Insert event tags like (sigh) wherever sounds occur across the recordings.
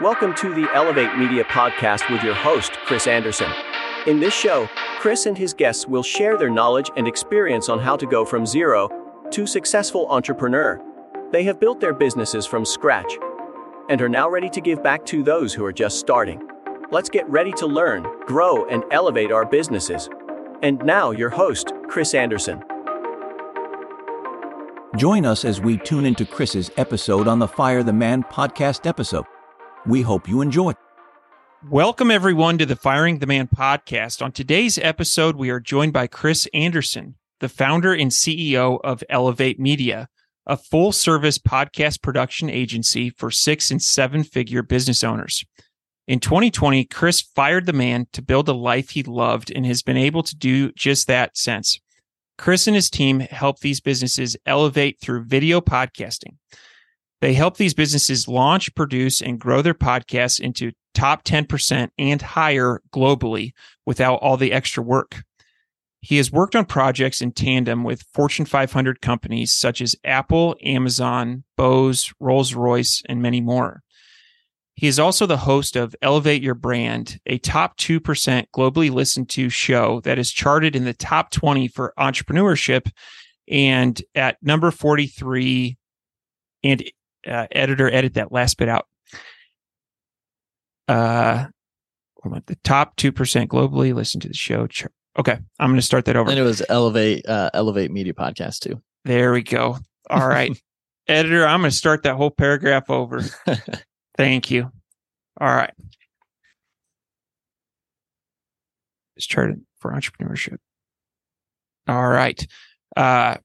Welcome to the Elevate Media Podcast with your host, Chris Anderson. In this show, Chris and his guests will share their knowledge and experience on how to go from zero to successful entrepreneur. They have built their businesses from scratch and are now ready to give back to those who are just starting. Let's get ready to learn, grow, and elevate our businesses. And now, your host, Chris Anderson. Join us as we tune into Chris's episode on the Fire the Man podcast episode. We hope you enjoy. Welcome, everyone, to the Firing the Man podcast. On today's episode, we are joined by Chris Anderson, the founder and CEO of Elevate Media, a full service podcast production agency for six and seven figure business owners. In 2020, Chris fired the man to build a life he loved and has been able to do just that since. Chris and his team help these businesses elevate through video podcasting. They help these businesses launch, produce, and grow their podcasts into top 10% and higher globally without all the extra work. He has worked on projects in tandem with Fortune 500 companies such as Apple, Amazon, Bose, Rolls Royce, and many more. He is also the host of Elevate Your Brand, a top 2% globally listened to show that is charted in the top 20 for entrepreneurship and at number 43 and uh, editor edit that last bit out. Uh, the top two percent globally listen to the show. Okay, I'm going to start that over. And it was Elevate uh, Elevate Media Podcast too. There we go. All right, (laughs) editor, I'm going to start that whole paragraph over. (laughs) Thank you. All right. It's charted for entrepreneurship. All right. Uh,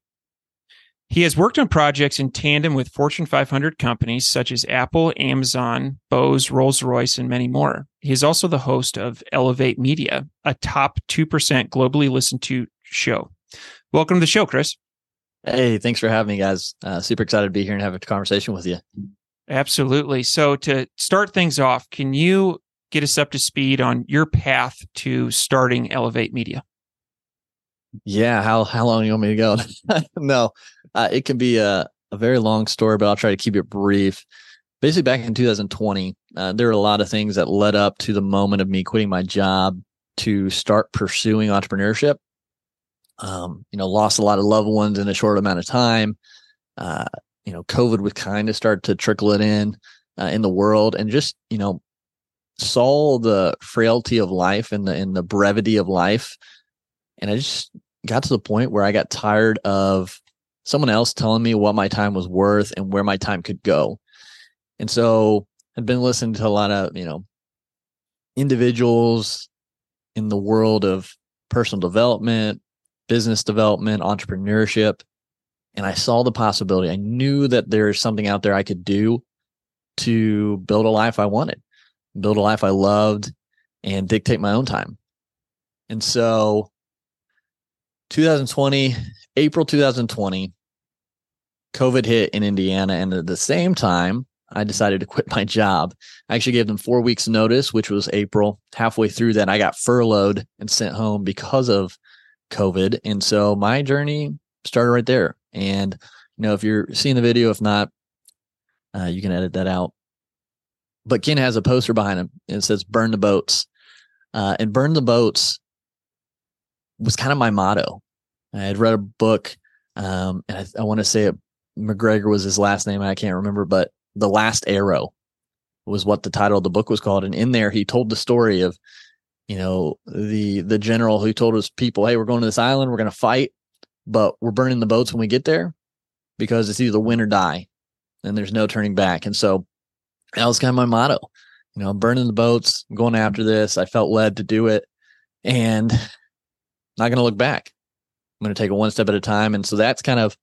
he has worked on projects in tandem with Fortune 500 companies such as Apple, Amazon, Bose, Rolls Royce, and many more. He is also the host of Elevate Media, a top 2% globally listened to show. Welcome to the show, Chris. Hey, thanks for having me, guys. Uh, super excited to be here and have a conversation with you. Absolutely. So, to start things off, can you get us up to speed on your path to starting Elevate Media? Yeah, how how long you want me to go? (laughs) no, uh, it can be a, a very long story, but I'll try to keep it brief. Basically, back in 2020, uh, there were a lot of things that led up to the moment of me quitting my job to start pursuing entrepreneurship. Um, you know, lost a lot of loved ones in a short amount of time. Uh, you know, COVID would kind of start to trickle it in uh, in the world, and just you know, saw the frailty of life and the and the brevity of life, and I just got to the point where I got tired of someone else telling me what my time was worth and where my time could go. And so I've been listening to a lot of, you know, individuals in the world of personal development, business development, entrepreneurship. And I saw the possibility. I knew that there's something out there I could do to build a life I wanted, build a life I loved, and dictate my own time. And so 2020, April 2020, COVID hit in Indiana. And at the same time, I decided to quit my job. I actually gave them four weeks notice, which was April. Halfway through that, I got furloughed and sent home because of COVID. And so my journey started right there. And, you know, if you're seeing the video, if not, uh, you can edit that out. But Ken has a poster behind him and it says, burn the boats. Uh, and burn the boats was kind of my motto. I had read a book, um, and I, I want to say it, McGregor was his last name. I can't remember, but The Last Arrow was what the title of the book was called. And in there, he told the story of, you know, the the general who told his people, "Hey, we're going to this island. We're going to fight, but we're burning the boats when we get there because it's either win or die, and there's no turning back." And so that was kind of my motto. You know, I'm burning the boats, going after this. I felt led to do it, and (laughs) not going to look back. I'm going to take it one step at a time. And so that's kind of,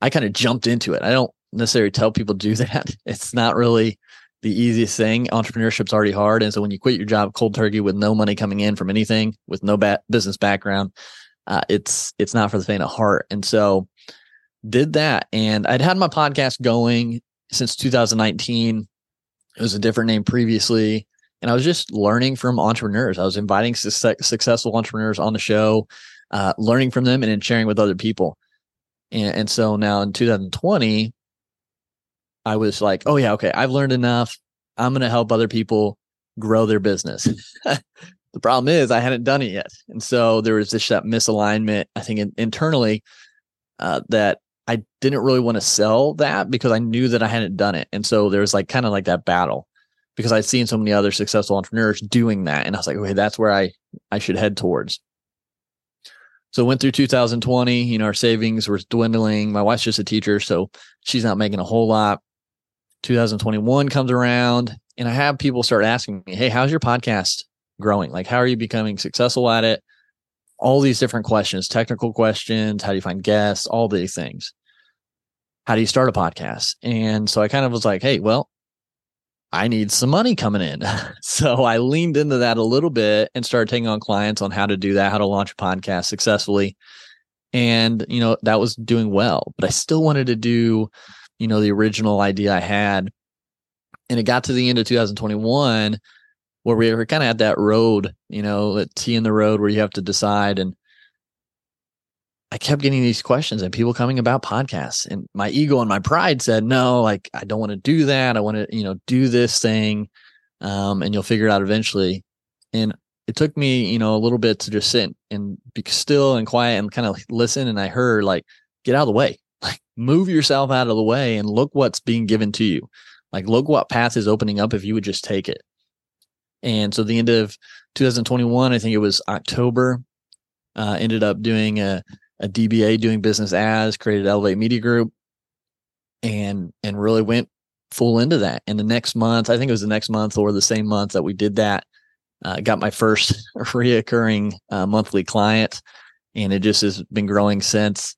I kind of jumped into it. I don't necessarily tell people to do (laughs) that. It's not really the easiest thing. Entrepreneurship's already hard. And so when you quit your job cold turkey with no money coming in from anything, with no ba- business background, uh, it's, it's not for the faint of heart. And so did that. And I'd had my podcast going since 2019. It was a different name previously and I was just learning from entrepreneurs. I was inviting su- successful entrepreneurs on the show, uh, learning from them and then sharing with other people. And, and so now in 2020, I was like, oh yeah, okay, I've learned enough. I'm going to help other people grow their business. (laughs) the problem is I hadn't done it yet. And so there was this that misalignment, I think in, internally, uh, that I didn't really want to sell that because I knew that I hadn't done it. And so there was like kind of like that battle because I'd seen so many other successful entrepreneurs doing that. And I was like, okay, that's where I, I should head towards. So went through 2020, you know, our savings were dwindling. My wife's just a teacher, so she's not making a whole lot. 2021 comes around and I have people start asking me, Hey, how's your podcast growing? Like, how are you becoming successful at it? All these different questions, technical questions. How do you find guests? All these things. How do you start a podcast? And so I kind of was like, Hey, well, I need some money coming in. (laughs) so I leaned into that a little bit and started taking on clients on how to do that, how to launch a podcast successfully. And, you know, that was doing well, but I still wanted to do, you know, the original idea I had. And it got to the end of 2021 where we were kind of at that road, you know, that T in the road where you have to decide. And I kept getting these questions and people coming about podcasts and my ego and my pride said, no, like I don't want to do that. I want to, you know, do this thing. Um, and you'll figure it out eventually. And it took me, you know, a little bit to just sit and be still and quiet and kind of listen. And I heard like, get out of the way, (laughs) like move yourself out of the way and look what's being given to you. Like look what path is opening up if you would just take it. And so the end of 2021, I think it was October, uh, ended up doing a, a DBA doing business as, created Elevate Media Group, and and really went full into that. And the next month, I think it was the next month or the same month that we did that, uh, got my first (laughs) reoccurring uh, monthly client, and it just has been growing since.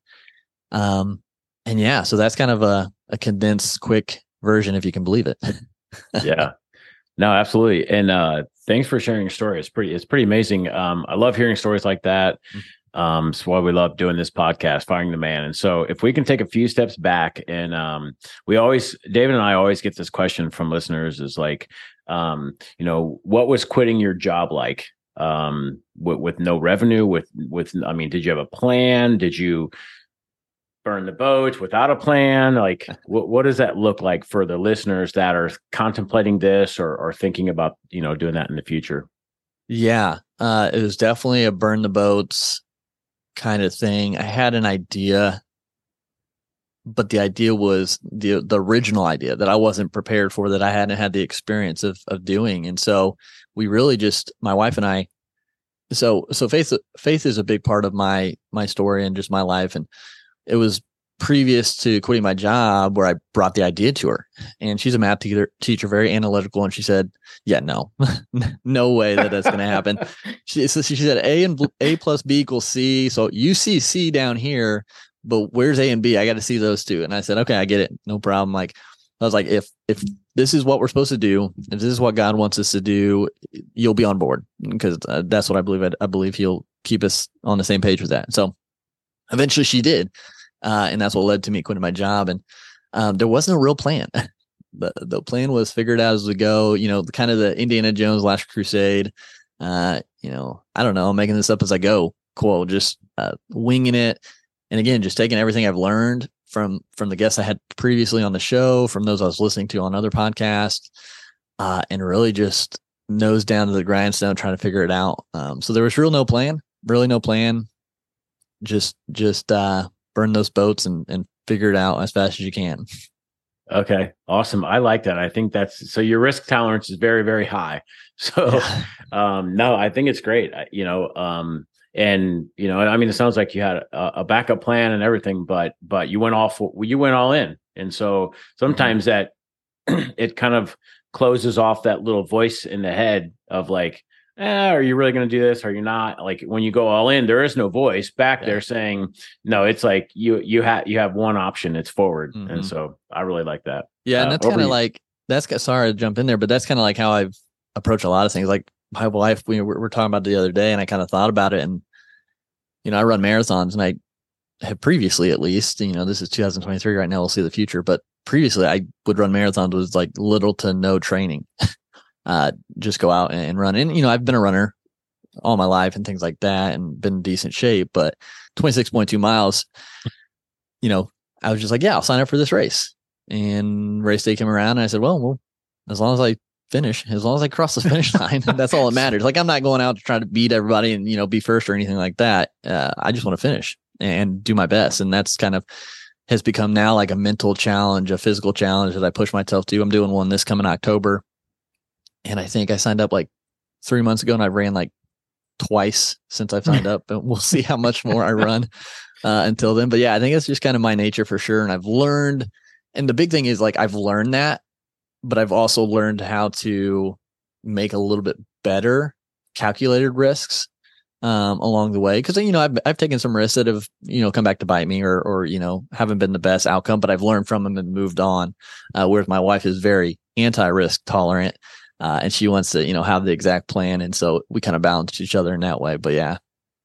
Um, and yeah, so that's kind of a, a condensed, quick version, if you can believe it. (laughs) yeah, no, absolutely. And uh, thanks for sharing your story. It's pretty, it's pretty amazing. Um, I love hearing stories like that. Um, it's why we love doing this podcast, Firing the Man. And so if we can take a few steps back and um, we always, David and I always get this question from listeners is like, um, you know, what was quitting your job like? Um, with, with no revenue, with, with, I mean, did you have a plan? Did you burn the boat without a plan? Like, (laughs) what, what does that look like for the listeners that are contemplating this or, or thinking about, you know, doing that in the future? Yeah, uh, it was definitely a burn the boats kind of thing. I had an idea, but the idea was the the original idea that I wasn't prepared for, that I hadn't had the experience of of doing. And so we really just my wife and I so so faith faith is a big part of my my story and just my life and it was previous to quitting my job where I brought the idea to her. And she's a math teacher, teacher very analytical. And she said, Yeah, no, (laughs) no way that that's going to happen. (laughs) She, so she said, A and A plus B equals C. So you see C down here, but where's A and B? I got to see those two. And I said, Okay, I get it. No problem. Like, I was like, if, if this is what we're supposed to do, if this is what God wants us to do, you'll be on board because uh, that's what I believe. I, I believe he'll keep us on the same page with that. So eventually she did. Uh, and that's what led to me quitting my job. And um, there wasn't a real plan. (laughs) the The plan was figured out as we go. You know, kind of the Indiana Jones Last Crusade. Uh, you know, I don't know, I'm making this up as I go. Cool, just uh, winging it. And again, just taking everything I've learned from from the guests I had previously on the show, from those I was listening to on other podcasts, uh, and really just nose down to the grindstone trying to figure it out. Um, so there was real no plan, really no plan. Just just uh, burn those boats and, and figure it out as fast as you can. Okay, awesome. I like that. I think that's so your risk tolerance is very, very high. (laughs) So, yeah. um, no, I think it's great. You know, um, and you know, I mean, it sounds like you had a, a backup plan and everything, but but you went all for, you went all in, and so mm-hmm. sometimes mm-hmm. that (clears throat) it kind of closes off that little voice in the head of like, eh, are you really going to do this? Are you not? Like when you go all in, there is no voice back yeah. there saying, no, it's like you, you have, you have one option. It's forward. Mm-hmm. And so I really like that. Yeah. Uh, and that's kind of like, that's sorry to jump in there, but that's kind of like how I've approached a lot of things. Like my wife, we were, we were talking about the other day and I kind of thought about it and, you know, I run marathons and I have previously, at least, you know, this is 2023 right now. We'll see the future, but previously I would run marathons with like little to no training. (laughs) uh, just go out and, run. And, you know, I've been a runner all my life and things like that and been in decent shape, but 26.2 miles, you know, I was just like, yeah, I'll sign up for this race. And race day came around and I said, well, we'll as long as I finish, as long as I cross the finish (laughs) line, (laughs) that's all that matters. Like I'm not going out to try to beat everybody and you know be first or anything like that. Uh, I just want to finish and do my best, and that's kind of has become now like a mental challenge, a physical challenge that I push myself to. I'm doing one this coming October, and I think I signed up like three months ago, and I ran like twice since I've signed up, and we'll see how much more I (laughs) run uh, until then. But yeah, I think it's just kind of my nature for sure, and I've learned. And the big thing is like I've learned that but I've also learned how to make a little bit better calculated risks um, along the way because you know I've I've taken some risks that have you know come back to bite me or or you know haven't been the best outcome, but I've learned from them and moved on. Uh, whereas my wife is very anti risk tolerant, uh, and she wants to you know have the exact plan, and so we kind of balance each other in that way. But yeah,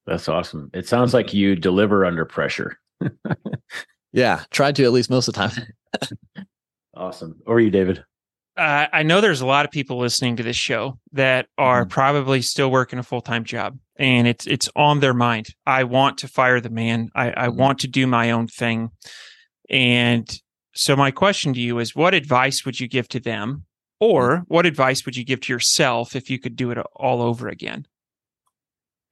that's awesome. It sounds like you deliver under pressure. (laughs) yeah, try to at least most of the time. (laughs) awesome. Or you, David? uh, I know there's a lot of people listening to this show that are mm-hmm. probably still working a full time job, and it's it's on their mind. I want to fire the man. I, I mm-hmm. want to do my own thing, and so my question to you is: What advice would you give to them, or mm-hmm. what advice would you give to yourself if you could do it all over again?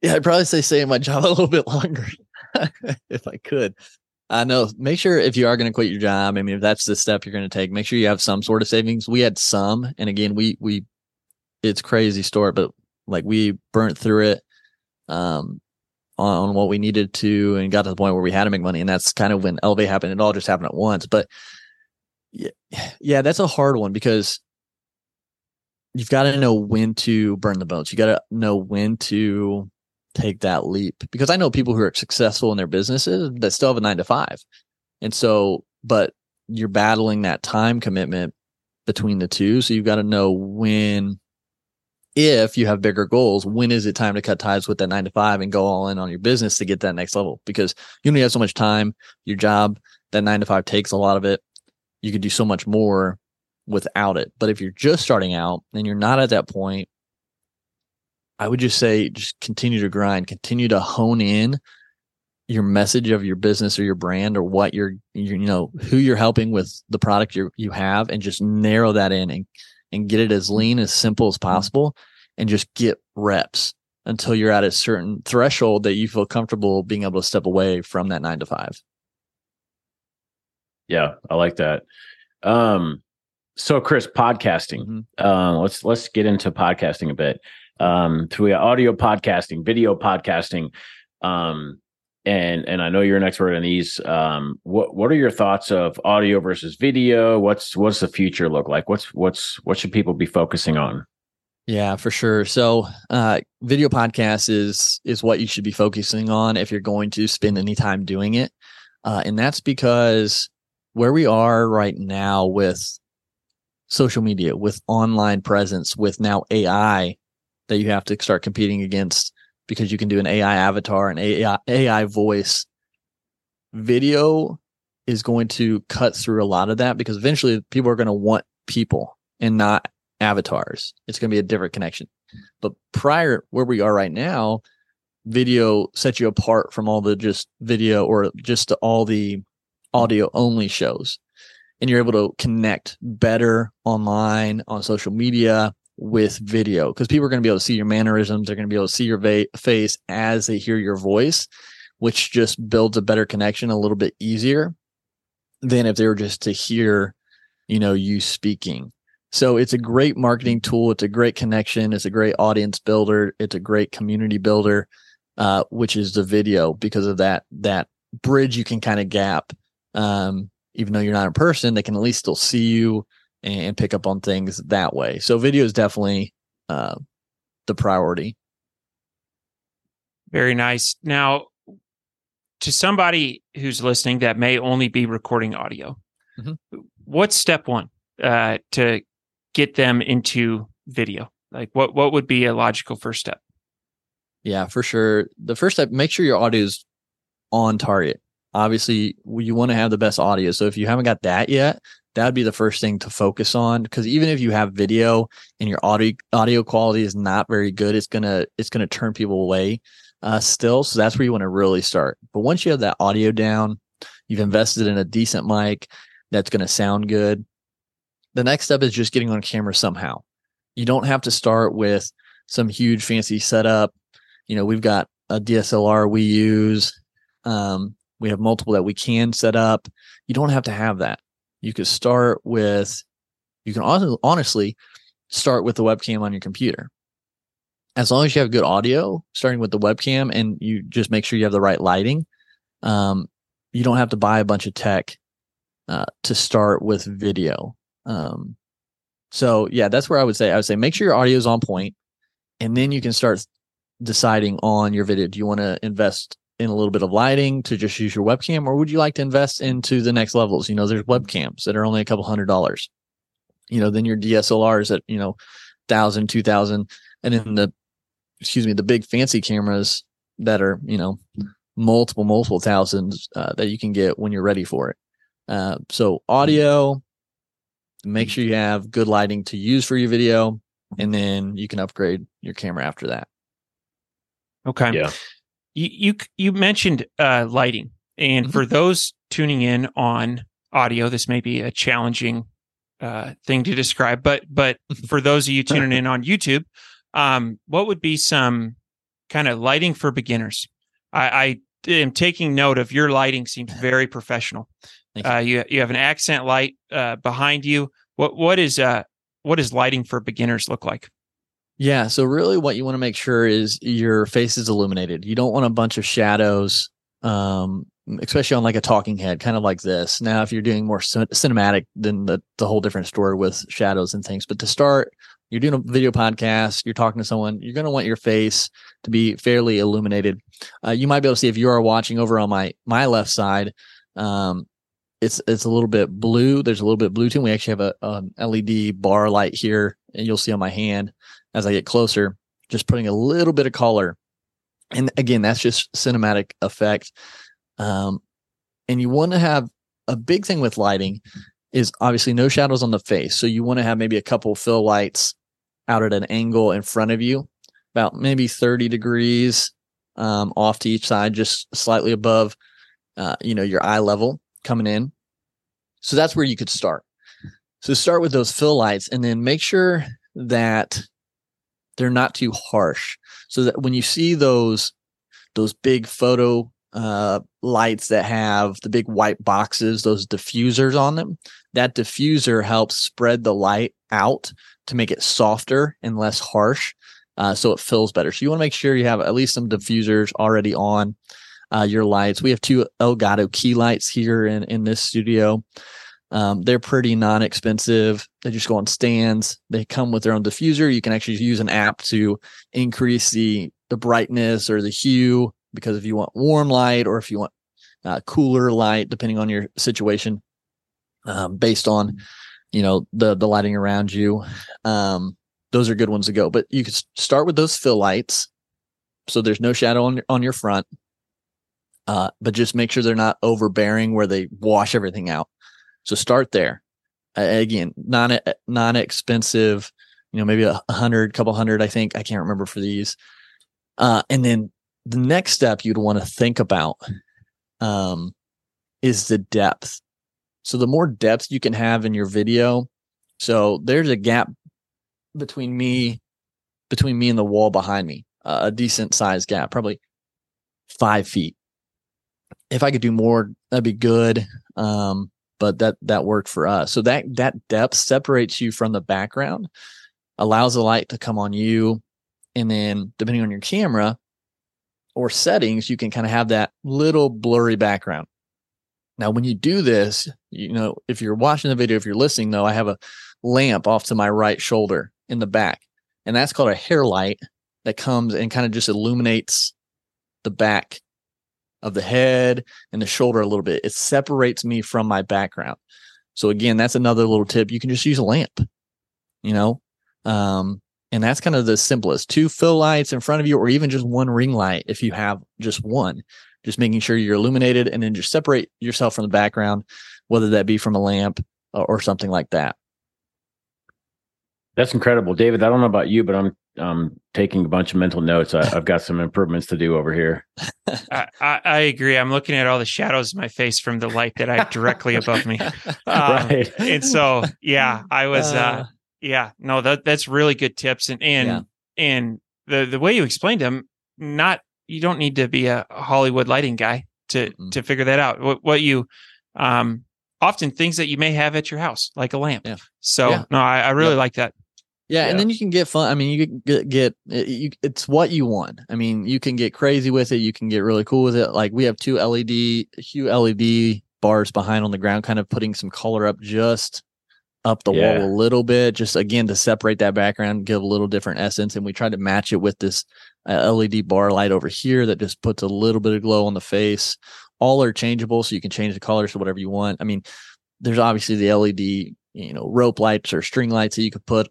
Yeah, I'd probably say stay in my (laughs) job a little bit longer (laughs) if I could. I know. Make sure if you are going to quit your job, I mean, if that's the step you're going to take, make sure you have some sort of savings. We had some, and again, we we, it's crazy story, but like we burnt through it, um, on, on what we needed to, and got to the point where we had to make money, and that's kind of when Elevate happened. It all just happened at once, but yeah, (sighs) yeah, that's a hard one because you've got to know when to burn the boats. You got to know when to take that leap because I know people who are successful in their businesses that still have a nine to five. And so, but you're battling that time commitment between the two. So you've got to know when, if you have bigger goals, when is it time to cut ties with that nine to five and go all in on your business to get that next level? Because you only have so much time, your job, that nine to five takes a lot of it. You could do so much more without it. But if you're just starting out and you're not at that point I would just say just continue to grind, continue to hone in your message of your business or your brand or what you're, you know, who you're helping with the product you you have and just narrow that in and, and get it as lean, as simple as possible and just get reps until you're at a certain threshold that you feel comfortable being able to step away from that nine to five. Yeah, I like that. Um, so Chris, podcasting. Mm-hmm. Uh, let's let's get into podcasting a bit um, through audio podcasting, video podcasting. Um, and and I know you're an expert in these. Um, what what are your thoughts of audio versus video? What's what's the future look like? What's what's what should people be focusing on? Yeah, for sure. So, uh, video podcast is is what you should be focusing on if you're going to spend any time doing it, uh, and that's because where we are right now with social media, with online presence, with now AI, that you have to start competing against because you can do an AI avatar and AI, AI voice. Video is going to cut through a lot of that because eventually people are going to want people and not avatars. It's going to be a different connection. But prior where we are right now, video sets you apart from all the just video or just all the audio only shows. And you're able to connect better online on social media with video because people are going to be able to see your mannerisms. They're going to be able to see your va- face as they hear your voice, which just builds a better connection a little bit easier than if they were just to hear, you know, you speaking. So it's a great marketing tool. It's a great connection. It's a great audience builder. It's a great community builder, uh, which is the video because of that, that bridge you can kind of gap. Um, even though you're not in person, they can at least still see you and pick up on things that way. So video is definitely uh, the priority. Very nice. Now, to somebody who's listening that may only be recording audio, mm-hmm. what's step one uh, to get them into video? Like, what what would be a logical first step? Yeah, for sure. The first step, make sure your audio is on target. Obviously, you want to have the best audio. So if you haven't got that yet, that'd be the first thing to focus on because even if you have video and your audio audio quality is not very good it's gonna it's gonna turn people away uh, still so that's where you want to really start but once you have that audio down you've invested in a decent mic that's going to sound good the next step is just getting on camera somehow. You don't have to start with some huge fancy setup. You know, we've got a DSLR we use. Um, we have multiple that we can set up. You don't have to have that. You could start with, you can also honestly start with the webcam on your computer. As long as you have good audio, starting with the webcam, and you just make sure you have the right lighting, um, you don't have to buy a bunch of tech uh, to start with video. Um, so yeah, that's where I would say I would say make sure your audio is on point, and then you can start deciding on your video. Do you want to invest in a little bit of lighting to just use your webcam, or would you like to invest into the next levels? You know, there's webcams that are only a couple hundred dollars. You know, then your DSLRs at you know thousand, two thousand, and then the excuse me, the big fancy cameras that are you know multiple, multiple thousands uh, that you can get when you're ready for it. Uh, so audio, make sure you have good lighting to use for your video, and then you can upgrade your camera after that. Okay. Yeah. You you, you mentioned uh, lighting, and Mhm. for those tuning in on audio, this may be a challenging uh, thing to describe. But but for those of you tuning (laughs) in on YouTube, um, what would be some kind of lighting for beginners? I, I am taking note of your lighting. Seems (laughs) very professional. You. Uh, you you have an accent light uh, behind you. What what is uh what does lighting for beginners look like? Yeah. So really what you want to make sure is your face is illuminated. You don't want a bunch of shadows, um, especially on like a talking head, kind of like this. Now, if you're doing more cin- cinematic, then the, the whole different story with shadows and things. But to start, you're doing a video podcast, you're talking to someone, you're going to want your face to be fairly illuminated. Uh, you might be able to see if you are watching over on my, my left side, um, it's it's a little bit blue. There's a little bit blue to it. We actually have a, an LED bar light here, and you'll see on my hand as I get closer, just putting a little bit of color. And again, that's just cinematic effect. Um, and you want to have a big thing with lighting is obviously no shadows on the face. So you want to have maybe a couple fill lights out at an angle in front of you, about maybe 30 degrees um, off to each side, just slightly above, uh, you know, your eye level coming in. So that's where you could start. So start with those fill lights and then make sure that they're not too harsh. So that when you see those those big photo uh, lights that have the big white boxes those diffusers on them that diffuser helps spread the light out to make it softer and less harsh uh, so it fills better. So you want to make sure you have at least some diffusers already on uh, your lights. We have two elgato key lights here in in this studio um, they're pretty non-expensive. They just go on stands. They come with their own diffuser. You can actually use an app to increase the the brightness or the hue because if you want warm light or if you want uh, cooler light, depending on your situation, um, based on you know the the lighting around you, um, those are good ones to go. But you could start with those fill lights, so there's no shadow on on your front. Uh, but just make sure they're not overbearing where they wash everything out. So start there. Uh, again, non non expensive. You know, maybe a hundred, couple hundred. I think I can't remember for these. Uh, and then the next step you'd want to think about um, is the depth. So the more depth you can have in your video, so there's a gap between me, between me and the wall behind me, uh, a decent sized gap, probably five feet. If I could do more, that'd be good. Um, but that that worked for us. So that that depth separates you from the background, allows the light to come on you, and then depending on your camera or settings, you can kind of have that little blurry background. Now, when you do this, you know, if you're watching the video, if you're listening, though, I have a lamp off to my right shoulder in the back, and that's called a hair light that comes and kind of just illuminates the back of the head and the shoulder a little bit. It separates me from my background. So again, that's another little tip. You can just use a lamp, you know, um, and that's kind of the simplest. Two fill lights in front of you, or even just one ring light if you have just one. Just making sure you're illuminated, and then just separate yourself from the background, whether that be from a lamp or, or something like that. That's incredible, David. I don't know about you, but I'm um taking a bunch of mental notes. I, have got some improvements to do over here. I, I, I, agree. I'm looking at all the shadows in my face from the light that I have directly above me. (laughs) Um, right. And so, yeah, I was, uh, uh, yeah, no, that that's really good tips. And, and, yeah. and the, the way you explained them, not, you don't need to be a Hollywood lighting guy to, mm-hmm. to figure that out. What, what you, um, often things that you may have at your house, like a lamp. Yeah. So yeah. no, I, I really like that. Yeah, yeah, and then you can get fun. I mean, you can get, get you, it's what you want. I mean, you can get crazy with it. You can get really cool with it. Like we have two LED, Hue LED bars behind on the ground, kind of putting some color up just up the yeah. wall a little bit, just again to separate that background, give a little different essence. And we tried to match it with this uh, LED bar light over here that just puts a little bit of glow on the face. All are changeable, so you can change the colors to whatever you want. I mean, there's obviously the LED, you know, rope lights or string lights that you could put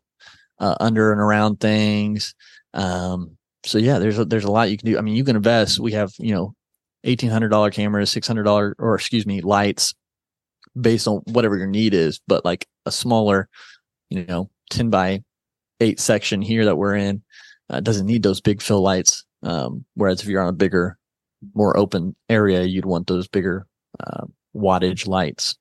uh, under and around things. Um, so yeah, there's a, there's a lot you can do. I mean, you can invest. We have you know, eighteen hundred dollar cameras, six hundred dollar or excuse me, lights, based on whatever your need is. But like a smaller, you know, ten by eight section here that we're in uh, doesn't need those big fill lights. Um, whereas if you're on a bigger, more open area, you'd want those bigger uh, wattage lights.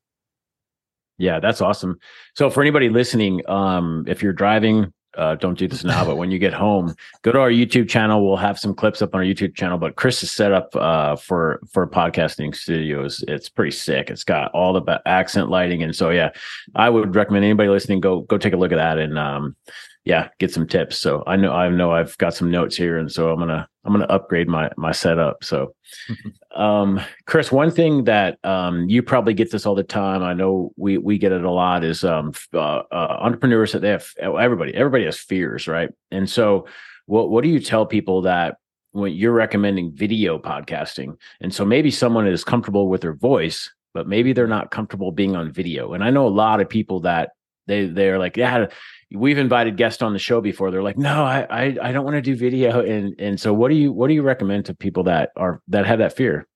Yeah, that's awesome. So for anybody listening, um, if you're driving, uh, don't do this now, but when you get home, go to our YouTube channel. We'll have some clips up on our YouTube channel. But Chris is set up uh, for for podcasting studios. It's pretty sick. It's got all the accent lighting, and so yeah, I would recommend anybody listening go go take a look at that and um, yeah, get some tips. So I know I know I've got some notes here, and so I'm gonna I'm gonna upgrade my my setup. So, (laughs) um, Chris, one thing that um, you probably get this all the time. I know we we get it a lot. Is um, uh, uh, entrepreneurs that they have everybody everybody has fears, right? And so, what what do you tell people that when you're recommending video podcasting, and so maybe someone is comfortable with their voice, but maybe they're not comfortable being on video. And I know a lot of people that they they're like yeah we've invited guests on the show before. They're like, no, I I, I don't want to do video. And and so what do you what do you recommend to people that are that have that fear?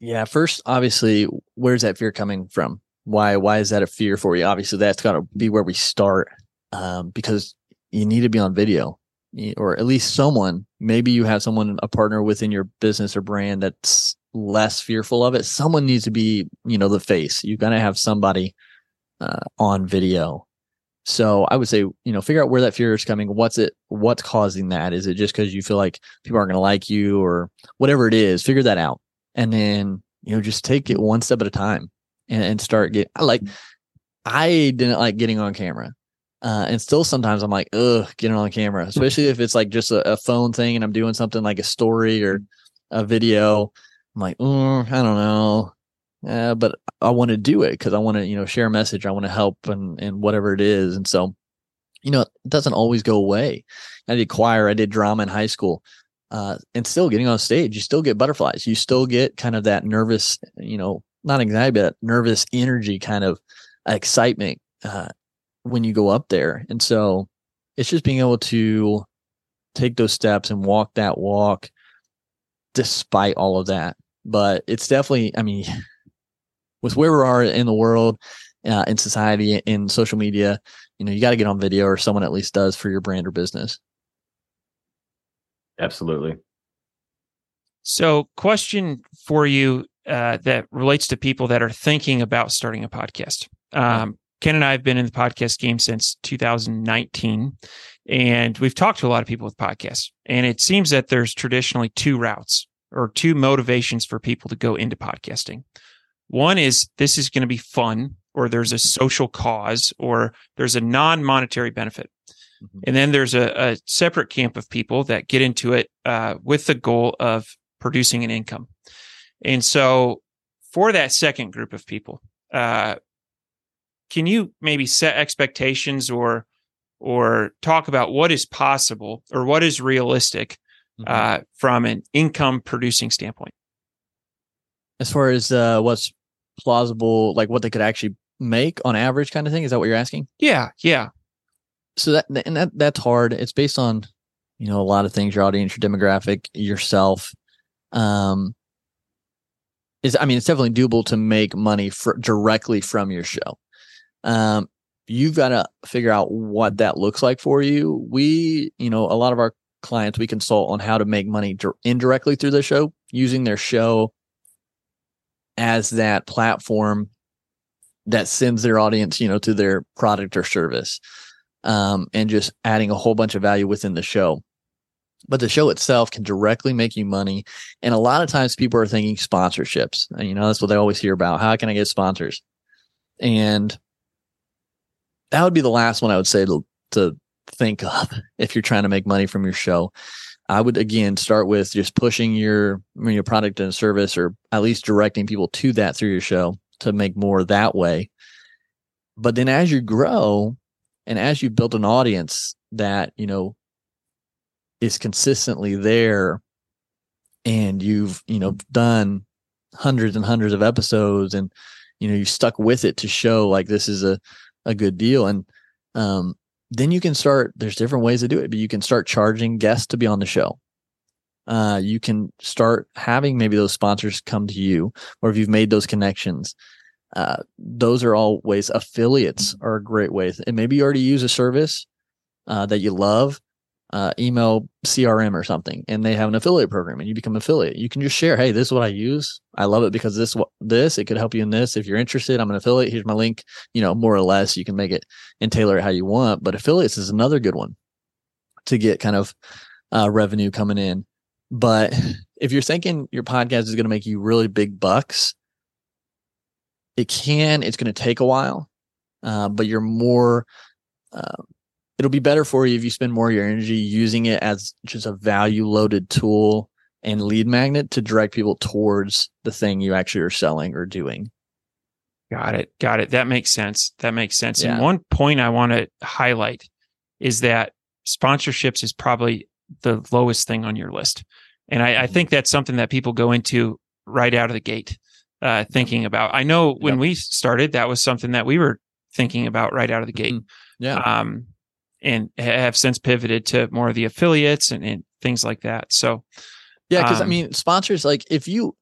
Yeah, first, obviously, where's that fear coming from? Why why is that a fear for you? Obviously, that's got to be where we start, um, because you need to be on video, or at least someone. Maybe you have someone a partner within your business or brand that's less fearful of it. Someone needs to be, you know, the face. You're gonna have somebody uh, on video so I would say, you know, figure out where that fear is coming. What's it? What's causing that? Is it just because you feel like people aren't going to like you or whatever it is? Figure that out, and then you know, just take it one step at a time and, and start get. Like, I didn't like getting on camera, uh, and still sometimes I'm like, ugh, getting on camera, (laughs) especially if it's like just a, a phone thing and I'm doing something like a story or a video. I'm like, mm, I don't know uh, but I want to do it because I want to, you know, share a message. I want to help and and whatever it is. And so, you know, it doesn't always go away. I did choir, I did drama in high school, uh, and still getting on stage, you still get butterflies. You still get kind of that nervous, you know, not anxiety, but nervous energy, kind of excitement uh, when you go up there. And so, it's just being able to take those steps and walk that walk despite all of that. But it's definitely, I mean with where we are in the world, uh, in society, in social media, you know, you got to get on video, or someone at least does for your brand or business. Absolutely. So, question for you uh, that relates to people that are thinking about starting a podcast. Um, Ken and I have been in the podcast game since 2019, and we've talked to a lot of people with podcasts. And it seems that there's traditionally two routes or two motivations for people to go into podcasting. One is this is going to be fun, or there's a social cause, or there's a non monetary benefit. Mm-hmm. And then there's a, a, separate camp of people that get into it uh, with the goal of producing an income. And so, for that second group of people, uh, can you maybe set expectations or or talk about what is possible or what is realistic mm-hmm. uh, from an income producing standpoint? As far as uh, what's plausible, like what they could actually make on average, kind of thing. Is that what you're asking? Yeah, yeah. So that and that that's hard. It's based on you know a lot of things: your audience, your demographic, yourself. Um, is I mean, it's definitely doable to make money for, directly from your show. Um, you've got to figure out what that looks like for you. We, you know, a lot of our clients we consult on how to make money indirectly through the show using their show as that platform that sends their audience, you know, to their product or service, um, and just adding a whole bunch of value within the show. But the show itself can directly make you money. And a lot of times people are thinking sponsorships. And, you know, that's what they always hear about. How can I get sponsors? And that would be the last one I would say to, to think of (laughs) if you're trying to make money from your show. I would again start with just pushing your your product and service, or at least directing people to that through your show to make more that way. But then as you grow, and as you build an audience that you know is consistently there, and you've you know done hundreds and hundreds of episodes, and you know you stuck with it to show like this is a a good deal, and um, then you can start there's different ways to do it but you can start charging guests to be on the show. Uh, you can start having maybe those sponsors come to you or if you've made those connections uh, those are all ways affiliates are a great way and maybe you already use a service uh, that you love uh, email CRM or something, and they have an affiliate program, and you become affiliate. You can just share, hey, this is what I use. I love it because this this it could help you in this. If you're interested, I'm an affiliate. Here's my link. You know, more or less, you can make it and tailor it how you want. But affiliates is another good one to get kind of uh, revenue coming in. But if you're thinking your podcast is going to make you really big bucks, it can. It's going to take a while, uh, but you're more uh, it'll be better for you if you spend more of your energy using it as just a value loaded tool and lead magnet to direct people towards the thing you actually are selling or doing. Got it. Got it. That makes sense. That makes sense. Yeah. And one point I want to highlight is that sponsorships is probably the lowest thing on your list. And I, I mm-hmm. think that's something that people go into right out of the gate, uh, thinking about. I know when yep. we started, that was something that we were thinking about right out of the gate. Mm-hmm. Yeah. Um, and have since pivoted to more of the affiliates and, and things like that. So, yeah, because um, I mean, sponsors like if you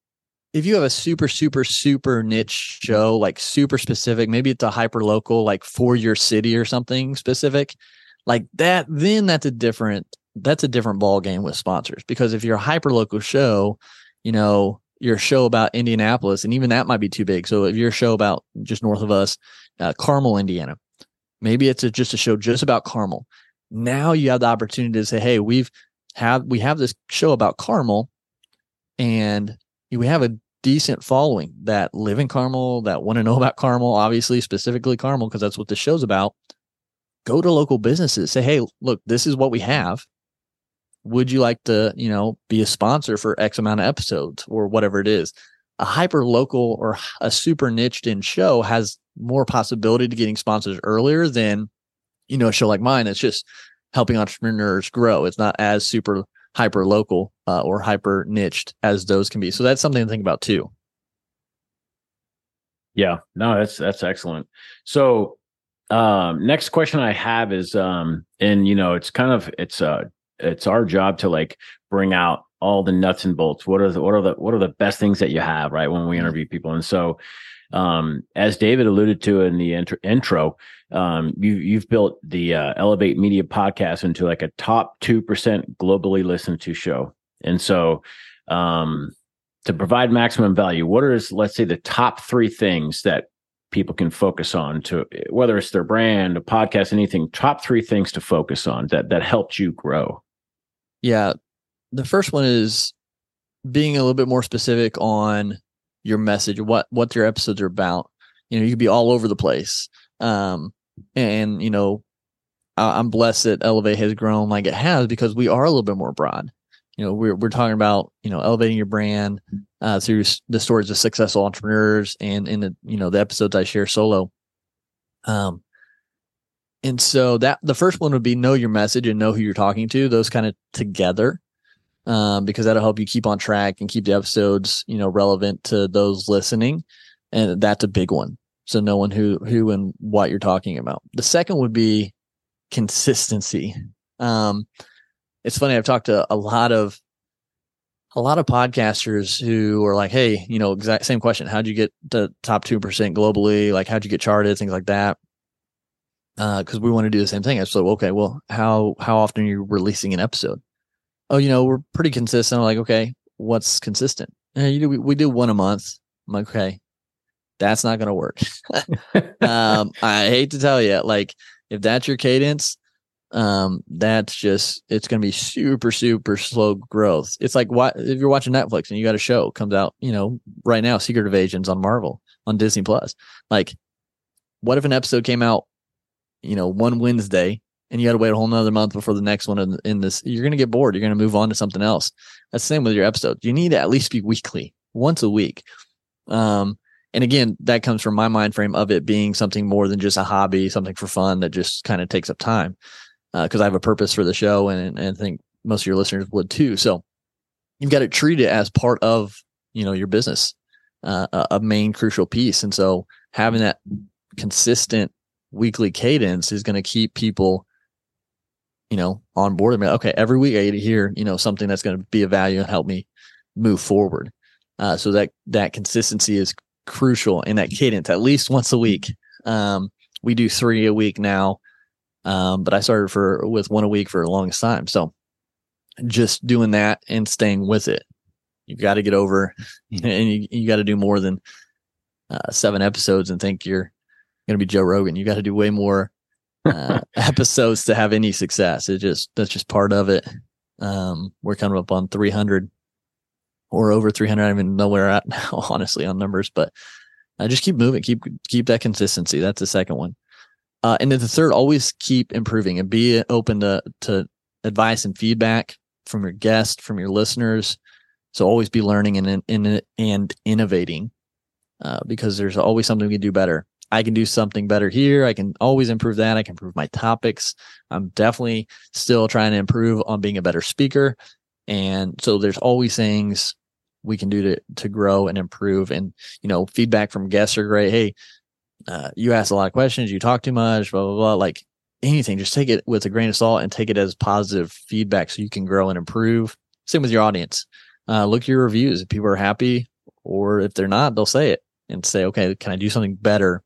if you have a super super super niche show, like super specific, maybe it's a hyper local, like for your city or something specific, like that, then that's a different that's a different ball game with sponsors. Because if you're a hyper local show, you know your show about Indianapolis, and even that might be too big. So if you're a show about just north of us, uh, Carmel, Indiana, Maybe it's a, just a show just about Carmel. Now you have the opportunity to say, "Hey, we've have we have this show about Carmel, and we have a decent following that live in Carmel, that want to know about Carmel, obviously specifically Carmel because that's what the show's about." Go to local businesses. Say, "Hey, look, this is what we have. Would you like to, you know, be a sponsor for X amount of episodes or whatever it is?" A hyper local or a super niched in show has more possibility to getting sponsors earlier than you know a show like mine it's just helping entrepreneurs grow. It's not as super hyper local uh, or hyper niched as those can be. So that's something to think about too. Yeah. No that's that's excellent. So um next question i have is um and you know it's kind of it's uh it's our job to like bring out all the nuts and bolts. What are the what are the what are the best things that you have right when we mm-hmm. interview people? And so um, as David alluded to in the intro, um, you, you've built the uh, Elevate Media podcast into like a top 2% globally listened to show. And so, um, to provide maximum value, what are, let's say, the top three things that people can focus on to whether it's their brand, a podcast, anything, top three things to focus on that that helped you grow? Yeah. The first one is being a little bit more specific on your message, what what your episodes are about. You know, you could be all over the place. Um, and you know, I, I'm blessed that Elevate has grown like it has because we are a little bit more broad. You know, we're we're talking about you know elevating your brand uh, through the stories of successful entrepreneurs and in the you know the episodes I share solo. Um, and so that the first one would be know your message and know who you're talking to. Those kind of together um, because that'll help you keep on track and keep the episodes, you know, relevant to those listening. And that's a big one. So knowing who, who and what you're talking about. The second would be consistency. Um, it's funny. I've talked to a lot of, a lot of podcasters who are like, Hey, you know, exact same question. How'd you get to top 2% globally? Like, how'd you get charted? Things like that. Uh, because we want to do the same thing. I said, okay, well, how how often are you releasing an episode? Oh, you know, we're pretty consistent. I'm like, okay, what's consistent? And you do we, we do one a month. I'm like, okay, that's not going to work. (laughs) um, I hate to tell you, like, if that's your cadence, um, that's just it's going to be super super slow growth. It's like what if you're watching Netflix and you got a show comes out, you know, right now, Secret Invasions on Marvel on Disney Plus. Like, what if an episode came out, you know, one Wednesday and you got to wait a whole nother month before the next one in, in this? You're going to get bored. You're going to move on to something else. That's the same with your episodes. You need to at least be weekly, once a week. Um, and again, that comes from my mind frame of it being something more than just a hobby, something for fun that just kind of takes up time. Because uh, I have a purpose for the show, and, and I think most of your listeners would too. So you've got to treat it as part of you know your business, uh, a main crucial piece. And so having that consistent weekly cadence is going to keep people you know on board. I mean, okay, every week I get to hear you know something that's going to be of value and help me move forward. Uh, so that that consistency is crucial in that cadence at least once a week. Um, we do three a week now, um, but I started for with one a week for the longest time. So just doing that and staying with it. You've got to get over, (laughs) and you, you got to do more than uh, seven episodes and think you're going to be Joe Rogan. You got to do way more uh, (laughs) episodes to have any success. It just that's just part of it. Um, we're coming up on 300 or over 300. I don't even know where we're at (laughs) now, honestly, on numbers, but uh, just keep moving, keep keep that consistency. That's the second one. Uh, and then the third, always keep improving and be open to to advice and feedback from your guests, from your listeners. So always be learning and and and innovating, uh, because there's always something we can do better. I can do something better here. I can always improve that. I can improve my topics. I'm definitely still trying to improve on being a better speaker. And so there's always things we can do to to grow and improve. And you know, feedback from guests are great. Hey, uh, you ask a lot of questions, you talk too much, blah blah blah. Like anything, just take it with a grain of salt and take it as positive feedback so you can grow and improve. Same with your audience. Uh, look your reviews. If people are happy, or if they're not, they'll say it and say, "Okay, can I do something better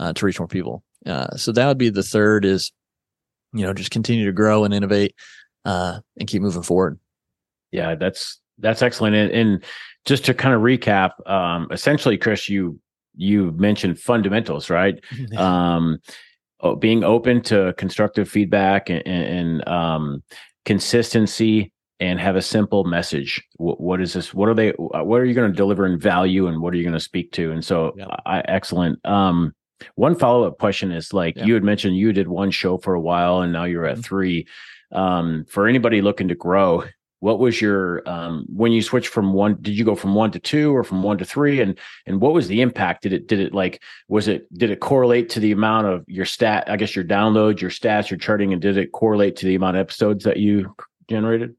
uh, to reach more people?" Uh, so that would be the third. Is you know just continue to grow and innovate uh, and keep moving forward. Yeah, that's that's excellent. And, and just to kind of recap, um, essentially, Chris, you you mentioned fundamentals, right? (laughs) um, being open to constructive feedback and, and um, consistency, and have a simple message. What, what is this? What are they? What are you going to deliver in value, and what are you going to speak to? And so, yeah. I, excellent. Um, one follow up question is like yeah. you had mentioned, you did one show for a while, and now you're at mm-hmm. three. Um, for anybody looking to grow, what was your um, when you switched from one did you go from one to two or from one to three and and what was the impact did it did it like was it did it correlate to the amount of your stat i guess your downloads your stats your charting and did it correlate to the amount of episodes that you generated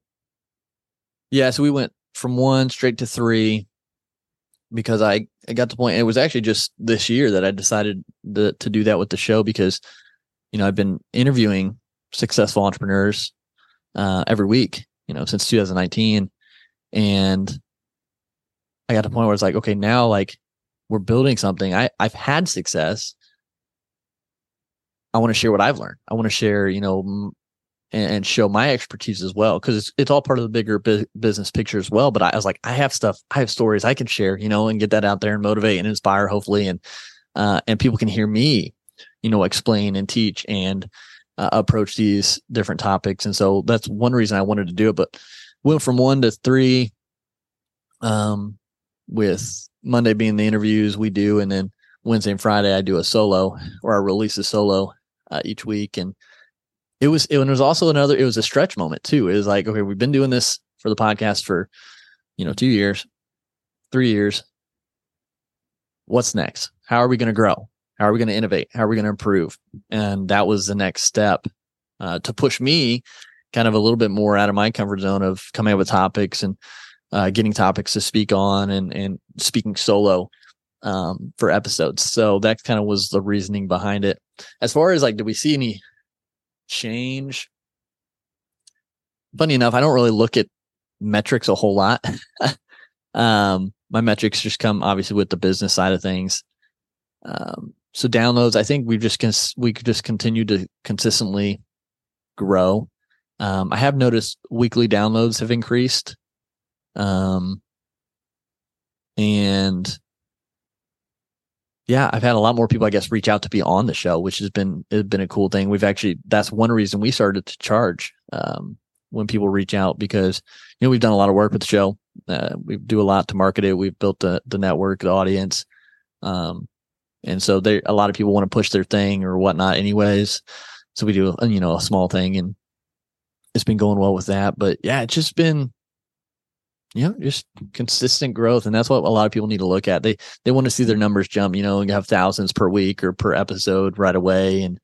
yeah so we went from one straight to three because i i got to the point it was actually just this year that i decided to, to do that with the show because you know i've been interviewing successful entrepreneurs uh, every week you know, since 2019. And I got to point where it's like, okay, now like we're building something. I, I've had success. I want to share what I've learned. I want to share, you know, and, show my expertise as well because it's, it's all part of the bigger bu- business picture as well. But I, I, was like, I have stuff, I have stories I can share, you know, and get that out there and motivate and inspire, hopefully, and uh, and people can hear me, you know, explain and teach and uh, approach these different topics. And so that's one reason I wanted to do it. But went from one to three, um, with Monday being the interviews we do, and then Wednesday and Friday I do a solo or I release a solo uh, each week. And it was and it was also another it was a stretch moment too. It was like okay, we've been doing this for the podcast for you know two years, three years. What's next? How are we going to grow? How are we going to innovate? How are we going to improve? And that was the next step uh, to push me kind of a little bit more out of my comfort zone of coming up with topics and uh, getting topics to speak on and, and speaking solo um, for episodes. So that kind of was the reasoning behind it. As far as like, do we see any change? Funny enough, I don't really look at metrics a whole lot. (laughs) um, my metrics just come obviously with the business side of things. Um, so downloads, I think we've just cons- we could just continue to consistently grow. Um, I have noticed weekly downloads have increased. Um, and yeah, I've had a lot more people, I guess, reach out to be on the show, which has been has been a cool thing. We've actually that's one reason we started to charge um, when people reach out because you know we've done a lot of work with the show. Uh, we do a lot to market it. We've built the the network, the audience, um, and so they a lot of people want to push their thing or whatnot, anyways. So we do you know a small thing, and it's been going well with that. But yeah, it's just been you know, just consistent growth. And that's what a lot of people need to look at. They they want to see their numbers jump, you know, and have thousands per week or per episode right away. And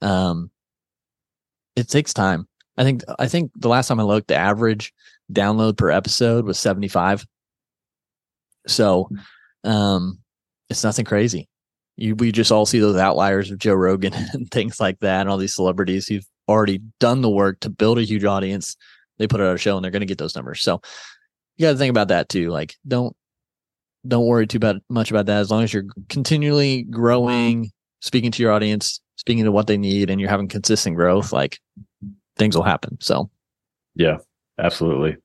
um it takes time. I think I think the last time I looked, the average download per episode was 75. So um it's nothing crazy. You we just all see those outliers of Joe Rogan (laughs) and things like that, and all these celebrities who've already done the work to build a huge audience. They put out a show and they're going to get those numbers. So you got to think about that too. Like, don't don't worry too about much about that. As long as you're continually growing, speaking to your audience, speaking to what they need, and you're having consistent growth, like things will happen. So, yeah, absolutely.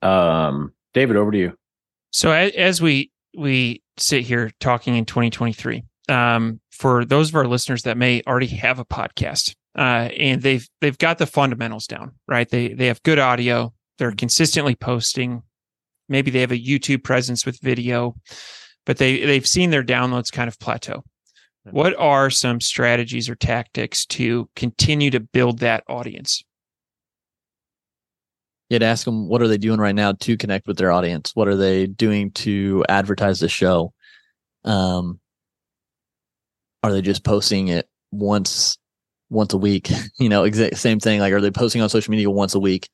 Um, David, over to you. So as we we sit here talking in 2023, um, for those of our listeners that may already have a podcast, uh, and they've they've got the fundamentals down, right? They they have good audio, they're consistently posting. Maybe they have a YouTube presence with video, but they they've seen their downloads kind of plateau. What are some strategies or tactics to continue to build that audience? Yeah, to ask them what are they doing right now to connect with their audience? What are they doing to advertise the show? Um, are they just posting it once once a week? (laughs) you know, exact same thing. Like, are they posting on social media once a week?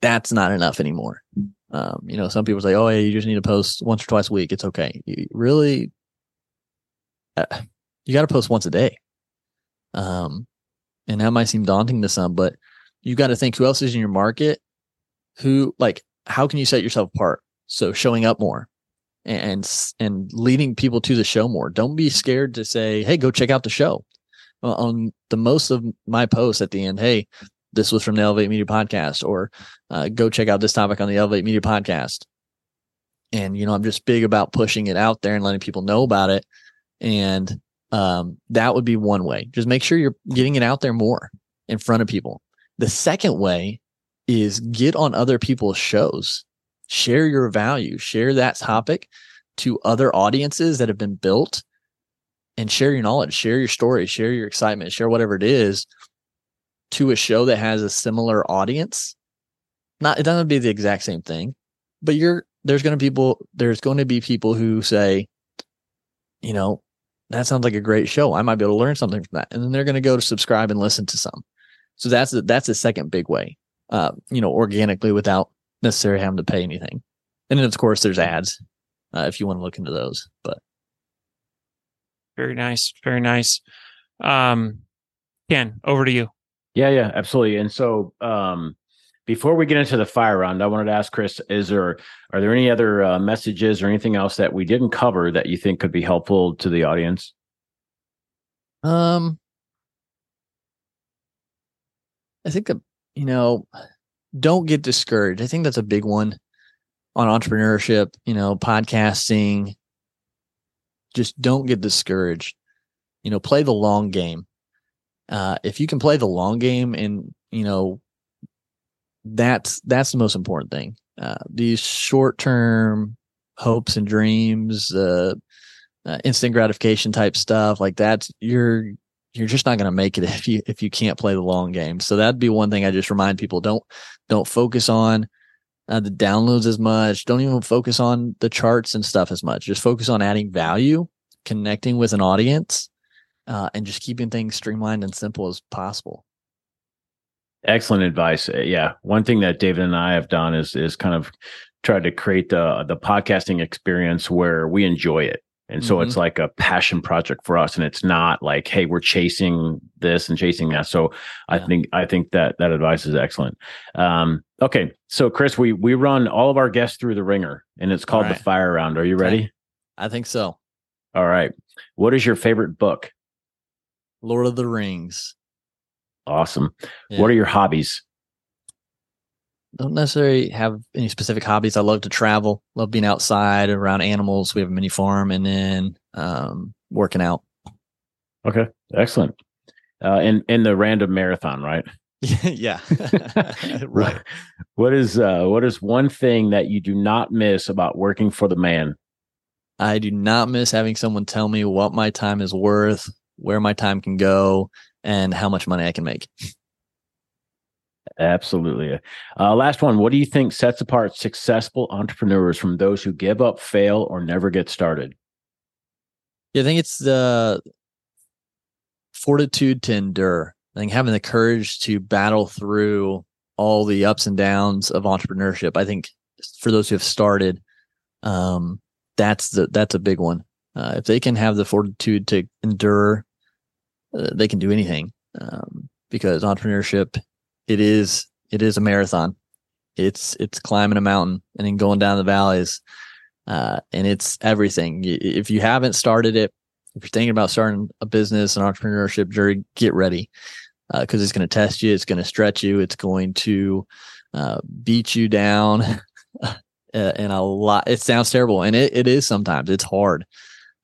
That's not enough anymore. Um, you know, some people say, "Oh, yeah, you just need to post once or twice a week." It's okay. You really, uh, you got to post once a day. Um, and that might seem daunting to some, but you got to think who else is in your market. Who like how can you set yourself apart? So showing up more and and leading people to the show more. Don't be scared to say, "Hey, go check out the show." on the most of my posts at the end, "Hey, this was from the Elevate Media podcast, or uh, go check out this topic on the Elevate Media podcast. And, you know, I'm just big about pushing it out there and letting people know about it. And um, that would be one way. Just make sure you're getting it out there more in front of people. The second way is get on other people's shows, share your value, share that topic to other audiences that have been built and share your knowledge, share your story, share your excitement, share whatever it is to a show that has a similar audience. Not it doesn't be the exact same thing, but you're there's going to be people there's going to be people who say, you know, that sounds like a great show. I might be able to learn something from that, and then they're going to go to subscribe and listen to some. So that's that's a second big way, uh, you know, organically without necessarily having to pay anything. And then of course there's ads uh, if you want to look into those. But very nice, very nice. Um, Ken, over to you. Yeah, yeah, absolutely. And so, um, before we get into the fire round, I wanted to ask Chris: Is there are there any other uh, messages or anything else that we didn't cover that you think could be helpful to the audience? Um, I think you know, don't get discouraged. I think that's a big one on entrepreneurship. You know, podcasting. Just don't get discouraged. You know, play the long game uh, if you can play the long game and you know that's that's the most important thing. Uh, these short-term hopes and dreams uh, uh, instant gratification type stuff like that's you're you're just not going to make it (laughs) if you if you can't play the long game. So that'd be one thing i just remind people don't don't focus on uh, the downloads as much. Don't even focus on the charts and stuff as much. Just focus on adding value connecting with an audience uh, and just keeping things streamlined and simple as possible. Excellent advice. Uh, yeah, one thing that David and I have done is is kind of tried to create the the podcasting experience where we enjoy it. And so mm-hmm. it's like a passion project for us and it's not like hey we're chasing this and chasing that. So I think I think that that advice is excellent. Um, okay, so Chris we we run all of our guests through the wringer and it's called right. the fire round. Are you ready? I think so. All right. What is your favorite book? Lord of the Rings. Awesome. Yeah. What are your hobbies? Don't necessarily have any specific hobbies. I love to travel, love being outside around animals. We have a mini farm and then um, working out. Okay. Excellent. Uh, in in the random marathon, right? (laughs) yeah. (laughs) right. (laughs) What is uh what is one thing that you do not miss about working for the man? I do not miss having someone tell me what my time is worth, where my time can go, and how much money I can make. Absolutely. Uh, last one. What do you think sets apart successful entrepreneurs from those who give up, fail, or never get started? Yeah, I think it's the fortitude to endure. I think having the courage to battle through all the ups and downs of entrepreneurship. I think for those who have started, um, that's the that's a big one. Uh, if they can have the fortitude to endure, uh, they can do anything. Um, because entrepreneurship, it is it is a marathon. It's it's climbing a mountain and then going down the valleys, uh, and it's everything. If you haven't started it, if you're thinking about starting a business, an entrepreneurship journey, get ready because uh, it's going to test you. It's going to stretch you. It's going to uh, beat you down. (laughs) and a lot, it sounds terrible, and it, it is sometimes. It's hard.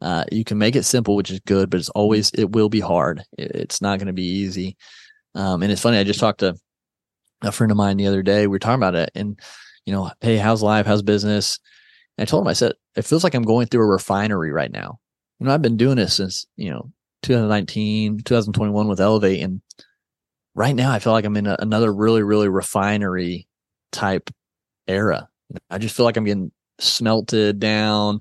Uh, you can make it simple, which is good, but it's always it will be hard. It, it's not going to be easy. Um, and it's funny. I just talked to a friend of mine the other day. We were talking about it, and you know, hey, how's life? How's business? And I told him, I said, it feels like I'm going through a refinery right now. You know, I've been doing this since you know 2019, 2021 with Elevate, and right now I feel like I'm in a, another really, really refinery type era. I just feel like I'm getting smelted down,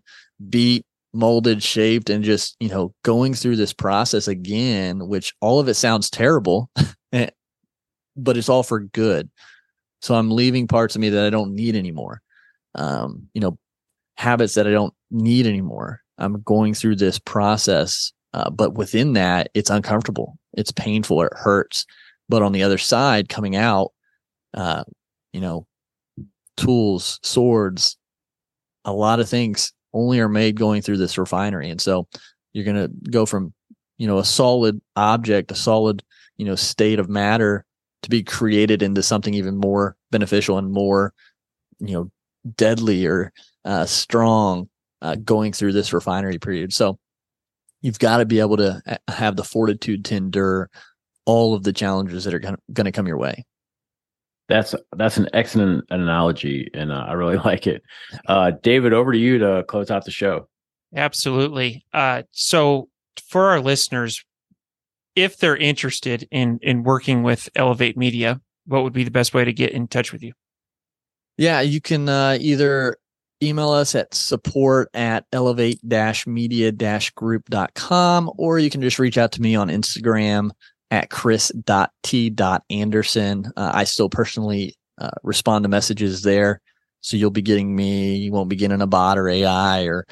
beat, molded, shaped, and just, you know, going through this process again, which all of it sounds terrible, (laughs) eh, but it's all for good. So I'm leaving parts of me that I don't need anymore. Um, you know, habits that I don't need anymore. I'm going through this process, uh, but within that, it's uncomfortable. It's painful. It hurts. But on the other side, coming out, uh, you know, tools, swords, a lot of things only are made going through this refinery. And so you're going to go from, you know, a solid object, a solid, you know, state of matter to be created into something even more beneficial and more, you know, deadly or uh, strong uh, going through this refinery period. So you've got to be able to uh, have the fortitude to endure all of the challenges that are going to come your way. That's that's an excellent analogy, and uh, I really (laughs) like it. Uh, David, over to you to close out the show. Absolutely. Uh, so, for our listeners, if they're interested in in working with Elevate Media, what would be the best way to get in touch with you? Yeah, you can uh, either email us at support at elevate media group.com or you can just reach out to me on Instagram at chris.t.anderson. Uh, I still personally uh, respond to messages there. So you'll be getting me, you won't be getting a bot or AI or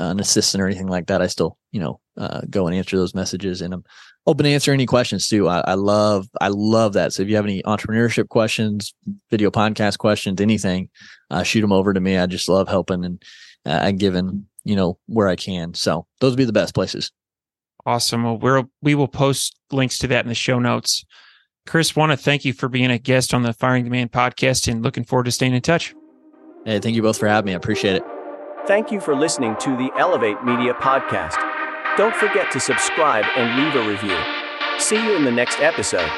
uh, an assistant or anything like that. I still, you know, uh, go and answer those messages and I'm open to answer any questions too. I, I, love, I love that. So if you have any entrepreneurship questions, video podcast questions, anything, uh, shoot them over to me. I just love helping and, uh, giving, you know, where I can. So those would be the best places. Awesome. Well, we're, we will post links to that in the show notes. Chris, want to thank you for being a guest on the Firing the Man podcast and looking forward to staying in touch. Hey, thank you both for having me. I appreciate it. Thank you for listening to the Elevate Media Podcast. Don't forget to subscribe and leave a review. See you in the next episode.